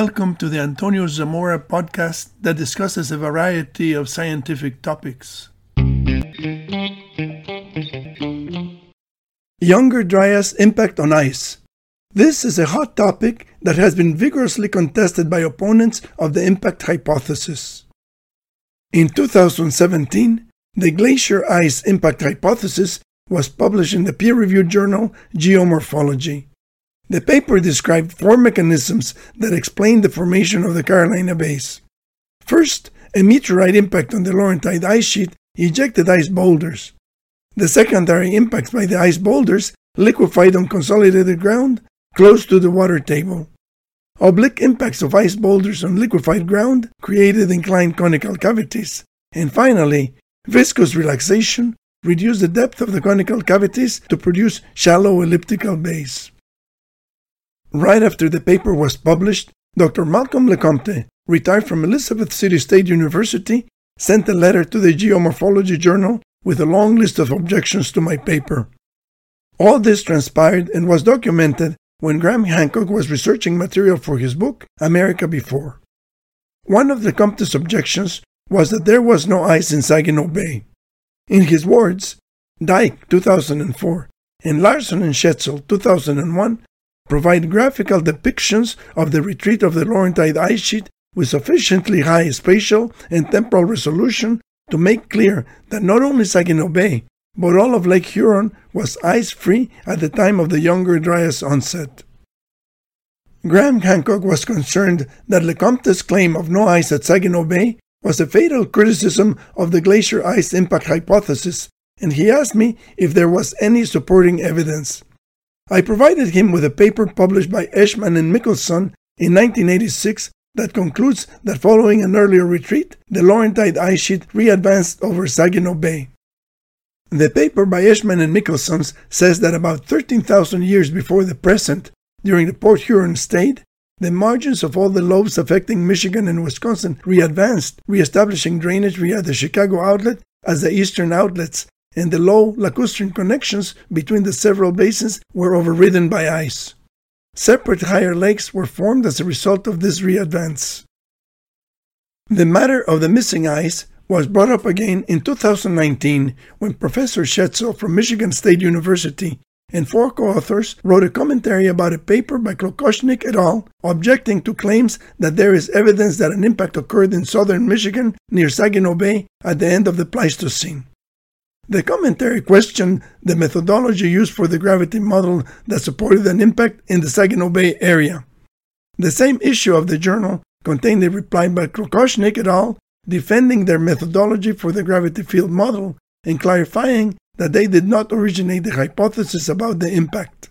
Welcome to the Antonio Zamora podcast that discusses a variety of scientific topics. Younger Dryas impact on ice. This is a hot topic that has been vigorously contested by opponents of the impact hypothesis. In 2017, the glacier ice impact hypothesis was published in the peer reviewed journal Geomorphology. The paper described four mechanisms that explain the formation of the Carolina Bays. First, a meteorite impact on the Laurentide ice sheet ejected ice boulders. The secondary impacts by the ice boulders liquefied on consolidated ground close to the water table. Oblique impacts of ice boulders on liquefied ground created inclined conical cavities. And finally, viscous relaxation reduced the depth of the conical cavities to produce shallow elliptical bays. Right after the paper was published, Dr. Malcolm Lecompte, retired from Elizabeth City State University, sent a letter to the Geomorphology Journal with a long list of objections to my paper. All this transpired and was documented when Graham Hancock was researching material for his book, America Before. One of Lecompte's objections was that there was no ice in Saginaw Bay. In his words, Dyke, 2004, and Larson and Schaetzl, 2001, provide graphical depictions of the retreat of the Laurentide ice sheet with sufficiently high spatial and temporal resolution to make clear that not only Saginaw Bay, but all of Lake Huron was ice free at the time of the Younger Dryas onset. Graham Hancock was concerned that Lecompte's claim of no ice at Saginaw Bay was a fatal criticism of the glacier ice impact hypothesis, and he asked me if there was any supporting evidence. I provided him with a paper published by Eschman and Mickelson in 1986 that concludes that following an earlier retreat, the Laurentide ice sheet readvanced over Saginaw Bay. The paper by Eschman and Mickelson says that about 13,000 years before the present, during the Port Huron state, the margins of all the lobes affecting Michigan and Wisconsin readvanced, re-establishing drainage via the Chicago outlet as the eastern outlets and the low lacustrine connections between the several basins were overridden by ice. Separate higher lakes were formed as a result of this readvance. The matter of the missing ice was brought up again in 2019 when Professor Schaetzl from Michigan State University and four co-authors wrote a commentary about a paper by Klokočník et al. objecting to claims that there is evidence that an impact occurred in southern Michigan near Saginaw Bay at the end of the Pleistocene. The commentary questioned the methodology used for the gravity model that supported an impact in the Saginaw Bay area. The same issue of the journal contained a reply by Klokočník et al. defending their methodology for the gravity field model and clarifying that they did not originate the hypothesis about the impact.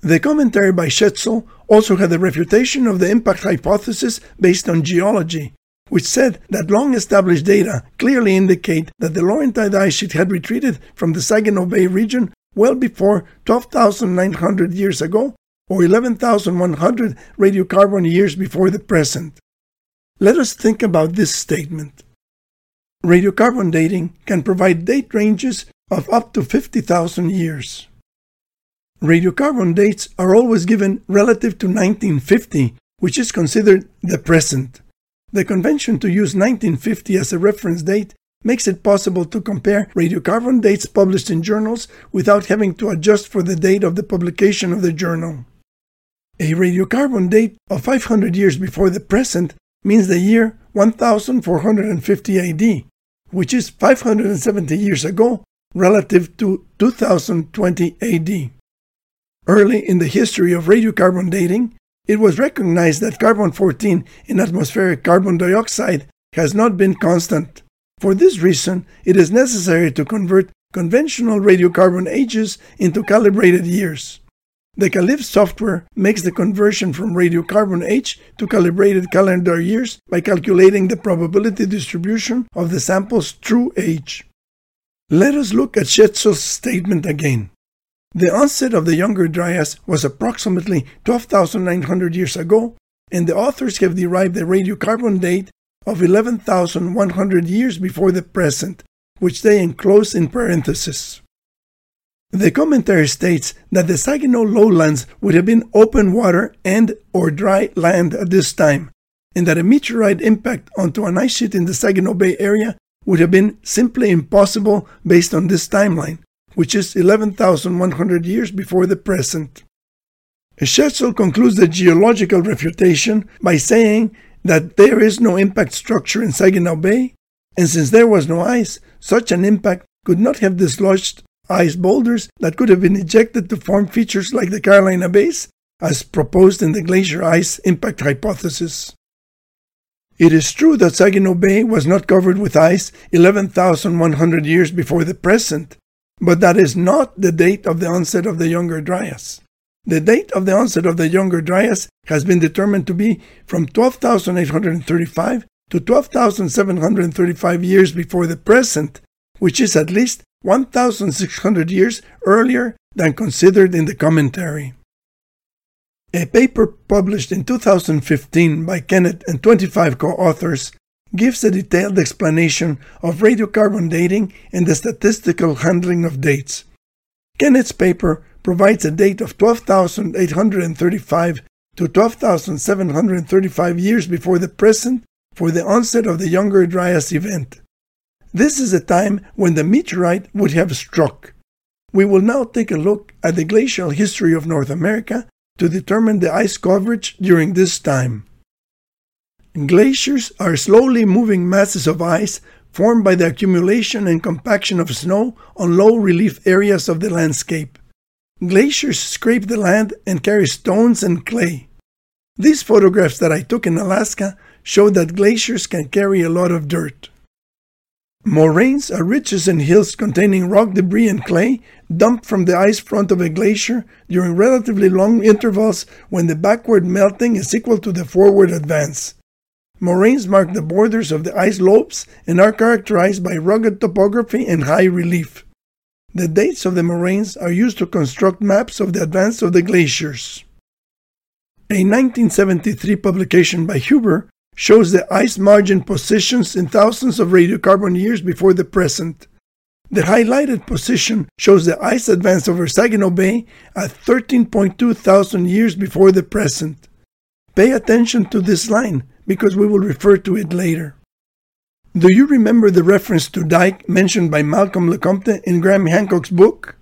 The commentary by Schaetzl also had a refutation of the impact hypothesis based on geology, which said that long established data clearly indicate that the Laurentide ice sheet had retreated from the Saginaw Bay region well before 12,900 years ago or 11,100 radiocarbon years before the present. Let us think about this statement. Radiocarbon dating can provide date ranges of up to 50,000 years. Radiocarbon dates are always given relative to 1950, which is considered the present. The convention to use 1950 as a reference date makes it possible to compare radiocarbon dates published in journals without having to adjust for the date of the publication of the journal. A radiocarbon date of 500 years before the present means the year 1450 AD, which is 570 years ago relative to 2020 AD. Early in the history of radiocarbon dating, it was recognized that carbon 14 in atmospheric carbon dioxide has not been constant. For this reason, it is necessary to convert conventional radiocarbon ages into calibrated years. The CALIB software makes the conversion from radiocarbon age to calibrated calendar years by calculating the probability distribution of the sample's true age. Let us look at Schaetzl's statement again. The onset of the Younger Dryas was approximately 12,900 years ago, and the authors have derived a radiocarbon date of 11,100 years before the present, which they enclose in parentheses. The commentary states that the Saginaw lowlands would have been open water and or dry land at this time, and that a meteorite impact onto an ice sheet in the Saginaw Bay area would have been simply impossible based on this timeline, which is 11,100 years before the present. Schaetzl concludes the geological refutation by saying that there is no impact structure in Saginaw Bay, and since there was no ice, such an impact could not have dislodged ice boulders that could have been ejected to form features like the Carolina Bays, as proposed in the glacier ice impact hypothesis. It is true that Saginaw Bay was not covered with ice 11,100 years before the present, but that is not the date of the onset of the Younger Dryas. The date of the onset of the Younger Dryas has been determined to be from 12,835 to 12,735 years before the present, which is at least 1,600 years earlier than considered in the commentary. A paper published in 2015 by Kennett and 25 co authors gives a detailed explanation of radiocarbon dating and the statistical handling of dates. Kennett's paper provides a date of 12,835 to 12,735 years before the present for the onset of the Younger Dryas event. This is a time when the meteorite would have struck. We will now take a look at the glacial history of North America to determine the ice coverage during this time. Glaciers are slowly moving masses of ice formed by the accumulation and compaction of snow on low relief areas of the landscape. Glaciers scrape the land and carry stones and clay. These photographs that I took in Alaska show that glaciers can carry a lot of dirt. Moraines are ridges and hills containing rock debris and clay dumped from the ice front of a glacier during relatively long intervals when the backward melting is equal to the forward advance. Moraines mark the borders of the ice lobes and are characterized by rugged topography and high relief. The dates of the moraines are used to construct maps of the advance of the glaciers. A 1973 publication by Huber shows the ice margin positions in thousands of radiocarbon years before the present. The highlighted position shows the ice advance over Saginaw Bay at 13.2 thousand years before the present. Pay attention to this line because we will refer to it later. Do you remember the reference to Dyke mentioned by Malcolm Lecompte in Graham Hancock's book?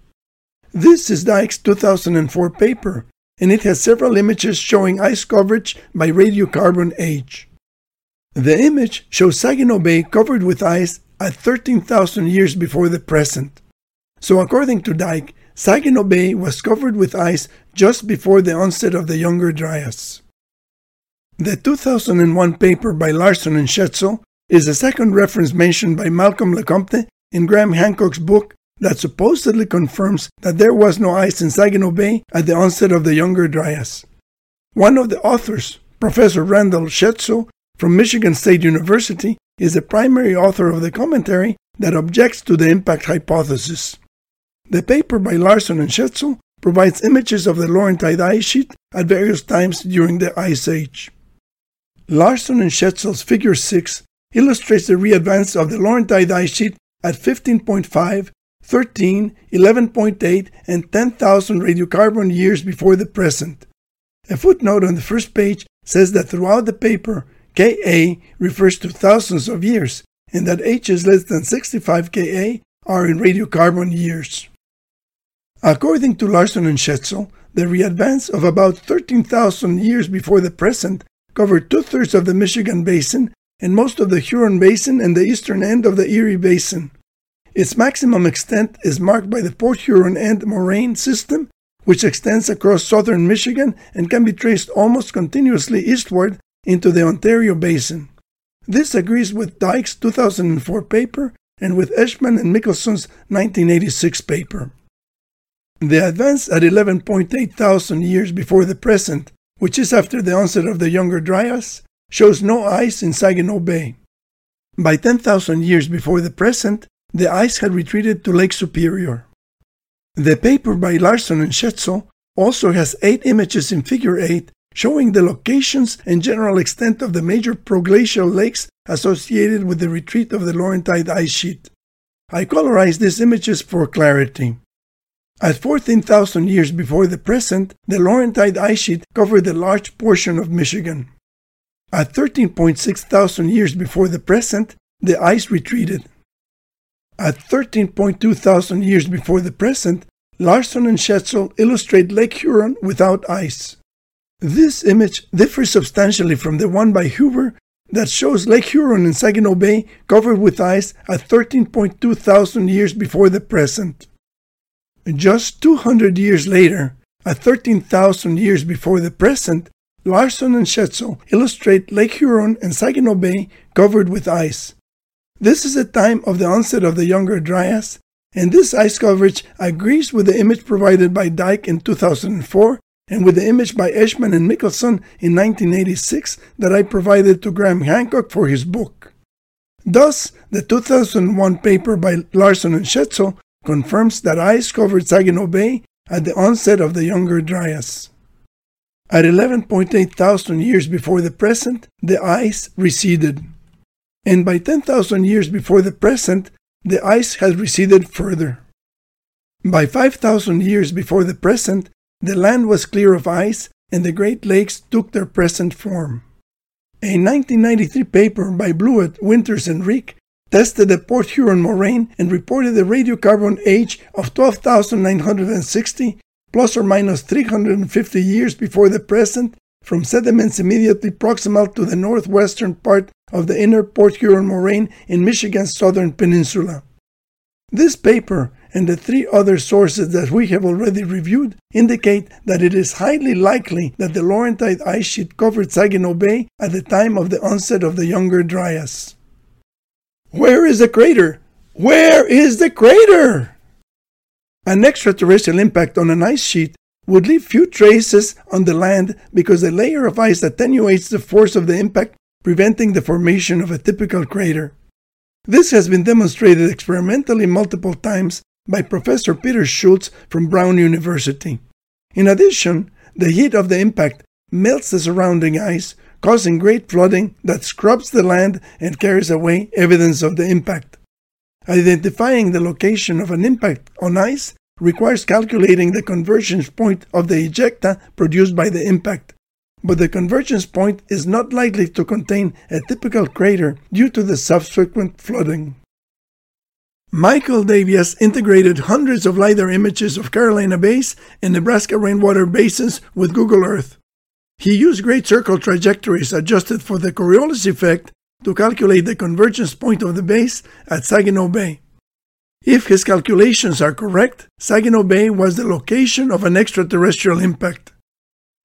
This is Dyke's 2004 paper, and it has several images showing ice coverage by radiocarbon age. The image shows Saginaw Bay covered with ice at 13,000 years before the present. So, according to Dyke, Saginaw Bay was covered with ice just before the onset of the Younger Dryas. The 2001 paper by Larson and Schaetzl is the second reference mentioned by Malcolm Lecompte in Graham Hancock's book that supposedly confirms that there was no ice in Saginaw Bay at the onset of the Younger Dryas. One of the authors, Professor Randall Schaetzl, from Michigan State University is the primary author of the commentary that objects to the impact hypothesis. The paper by Larson and Schaetzl provides images of the Laurentide ice sheet at various times during the Ice Age. Larson and Schaetzl's Figure 6 illustrates the readvance of the Laurentide ice sheet at 15.5, 13, 11.8, and 10,000 radiocarbon years before the present. A footnote on the first page says that throughout the paper, Ka refers to thousands of years, and that H is less than 65 Ka are in radiocarbon years. According to Larson and Schaetzl, the readvance of about 13,000 years before the present covered two thirds of the Michigan Basin and most of the Huron Basin and the eastern end of the Erie Basin. Its maximum extent is marked by the Port Huron End moraine system, which extends across southern Michigan and can be traced almost continuously eastward into the Ontario Basin. This agrees with Dyke's 2004 paper and with Eschman and Mickelson's 1986 paper. The advance at 11.8 thousand years before the present, which is after the onset of the Younger Dryas, shows no ice in Saginaw Bay. By 10,000 years before the present, the ice had retreated to Lake Superior. The paper by Larson and Schaetzl also has eight images in Figure 8 showing the locations and general extent of the major proglacial lakes associated with the retreat of the Laurentide ice sheet. I colorized these images for clarity. At 14,000 years before the present, the Laurentide ice sheet covered a large portion of Michigan. At 13.6 thousand years before the present, the ice retreated. At 13.2 thousand years before the present, Larson and Schaetzl illustrate Lake Huron without ice. This image differs substantially from the one by Huber that shows Lake Huron in Saginaw Bay covered with ice at 13.2 thousand years before the present. Just 200 years later, at 13,000 years before the present, Larson and Schaetzl illustrate Lake Huron and Saginaw Bay covered with ice. This is the time of the onset of the Younger Dryas, and this ice coverage agrees with the image provided by Dyke in 2004 and with the image by Eschman and Mickelson in 1986 that I provided to Graham Hancock for his book. Thus, the 2001 paper by Larson and Schaetzl confirms that ice covered Saginaw Bay at the onset of the Younger Dryas. At 11.8 thousand years before the present, the ice receded. And by 10,000 years before the present, the ice has receded further. By 5,000 years before the present, the land was clear of ice and the Great Lakes took their present form. A 1993 paper by Blewett, Winters, and Rieck tested the Port Huron moraine and reported a radiocarbon age of 12,960 plus or minus 350 years before the present from sediments immediately proximal to the northwestern part of the inner Port Huron moraine in Michigan's southern peninsula. This paper and the three other sources that we have already reviewed indicate that it is highly likely that the Laurentide ice sheet covered Saginaw Bay at the time of the onset of the Younger Dryas. Where is the crater? Where is the crater? An extraterrestrial impact on an ice sheet would leave few traces on the land because the layer of ice attenuates the force of the impact, preventing the formation of a typical crater. This has been demonstrated experimentally multiple times by Professor Peter Schultz from Brown University. In addition, the heat of the impact melts the surrounding ice, causing great flooding that scrubs the land and carries away evidence of the impact. Identifying the location of an impact on ice requires calculating the convergence point of the ejecta produced by the impact. But the convergence point is not likely to contain a typical crater due to the subsequent flooding. Michael Davias integrated hundreds of LiDAR images of Carolina Bays and Nebraska rainwater basins with Google Earth. He used great circle trajectories adjusted for the Coriolis effect to calculate the convergence point of the base at Saginaw Bay. If his calculations are correct, Saginaw Bay was the location of an extraterrestrial impact.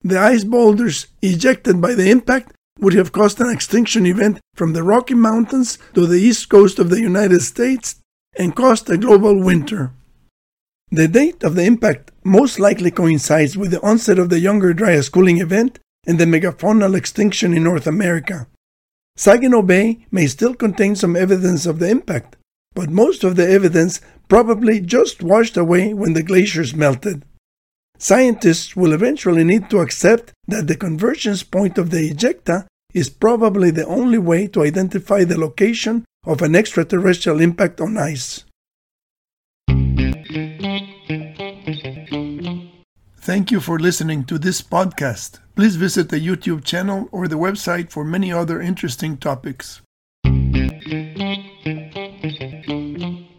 The ice boulders ejected by the impact would have caused an extinction event from the Rocky Mountains to the east coast of the United States and caused a global winter. The date of the impact most likely coincides with the onset of the Younger Dryas cooling event and the megafaunal extinction in North America. Saginaw Bay may still contain some evidence of the impact, but most of the evidence probably just washed away when the glaciers melted. Scientists will eventually need to accept that the convergence point of the ejecta is probably the only way to identify the location of an extraterrestrial impact on ice. Thank you for listening to this podcast. Please visit the YouTube channel or the website for many other interesting topics.